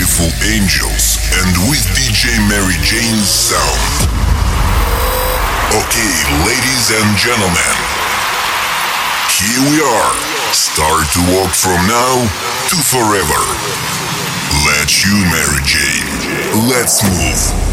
beautiful angels and with DJ Mary Jane's sound. Okay, ladies and gentlemen, here we are. Start to walk from now to forever. Let you, Mary Jane. Let's move.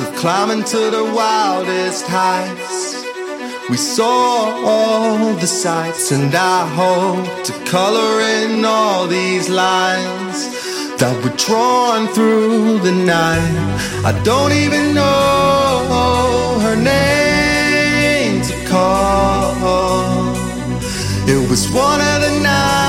of climbing to the wildest heights. We saw all the sights, and I hope to color in all these lines that were drawn through the night. I don't even know her name to call. It was one of the nights.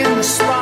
That's